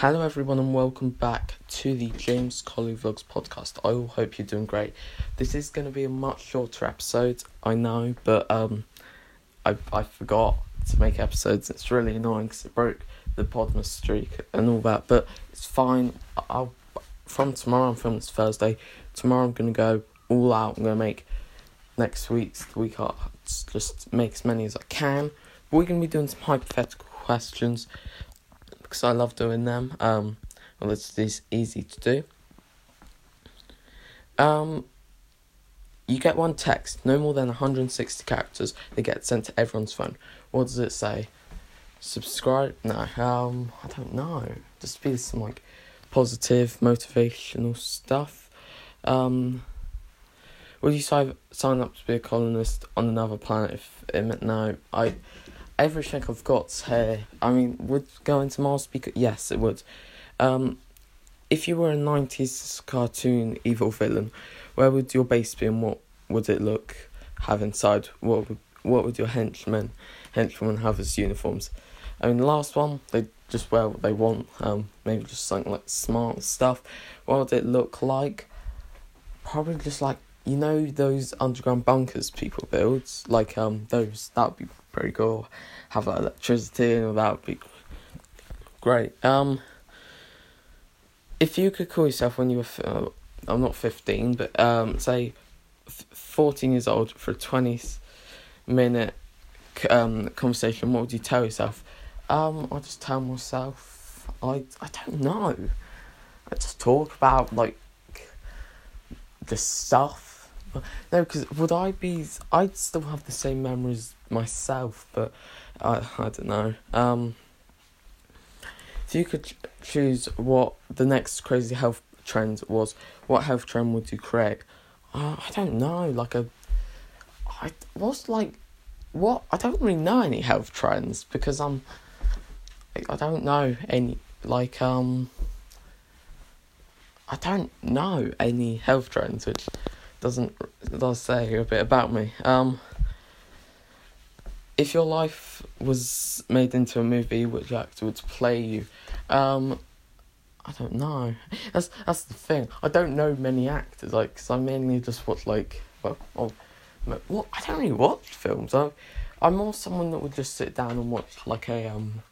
Hello, everyone, and welcome back to the James Colley Vlogs podcast. I all hope you're doing great. This is going to be a much shorter episode, I know, but um, I I forgot to make episodes. It's really annoying because it broke the Podmas streak and all that, but it's fine. I'll from tomorrow. I'm filming Thursday. Tomorrow I'm going to go all out. I'm going to make next week's the week after, just make as many as I can. We're going to be doing some hypothetical questions because I love doing them. Um, well, it's this easy to do. Um, you get one text, no more than 160 characters. They get sent to everyone's phone. What does it say? Subscribe? No. Um, I don't know. Just be some like positive, motivational stuff. Um, would you sign up to be a colonist on another planet if it meant no? I everything I've got here. I mean, would go into Mars be good? Yes, it would. Um, if you were a nineties cartoon evil villain, where would your base be and what would it look have inside? What would what would your henchmen henchmen have as uniforms? I mean, the last one they just wear what they want. Um, maybe just something like smart stuff. What would it look like? Probably just like you know those underground bunkers people build, like um those. That would be pretty cool. Have electricity and that would be great. Um, if you could call yourself when you were, uh, I'm not fifteen, but um, say fourteen years old for a twenty minute um conversation, what would you tell yourself? Um, I just tell myself, I I don't know. I just talk about like the stuff no, because would I be? I'd still have the same memories myself, but I I don't know. Um, if you could choose what the next crazy health trend was, what health trend would you create? Uh, I don't know. Like a, I was like, what I don't really know any health trends because I'm. I don't know any like um. I don't know any health trends which doesn't does say a bit about me. Um, if your life was made into a movie, which actor would play you? Um, I don't know. That's that's the thing. I don't know many actors, like, cause I mainly just watch like, well, oh, what I don't really watch films. I, I'm more someone that would just sit down and watch like a um,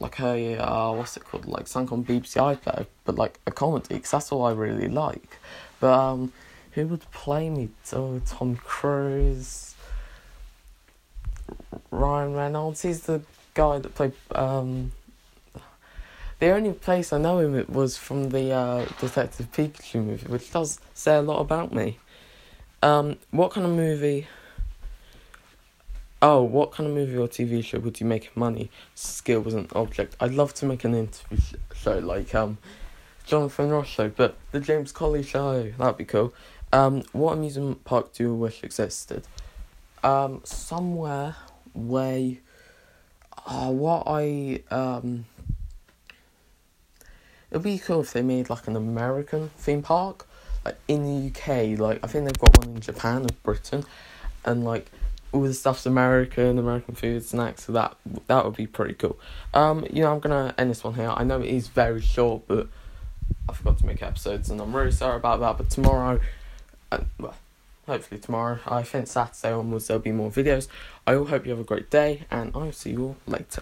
like a uh, what's it called, like something on BBC iPlayer, but like a comedy, cause that's all I really like. But um, who would play me? Oh, Tom Cruise, Ryan Reynolds. He's the guy that played. Um, the only place I know him was from the uh, Detective Pikachu movie, which does say a lot about me. Um, what kind of movie? Oh, what kind of movie or TV show would you make money? Skill was an object. I'd love to make an interview show like um, Jonathan Ross show, but the James Colley show that'd be cool. Um, what amusement park do you wish existed? Um, somewhere where, uh, what I um, it'd be cool if they made like an American theme park, like in the UK. Like I think they've got one in Japan and Britain, and like all the stuff's American, American food, snacks. So that that would be pretty cool. Um, you know, I'm gonna end this one here. I know it is very short, but I forgot to make episodes, and I'm really sorry about that. But tomorrow and well, hopefully tomorrow. I think Saturday onwards there'll be more videos. I all hope you have a great day, and I'll see you all later.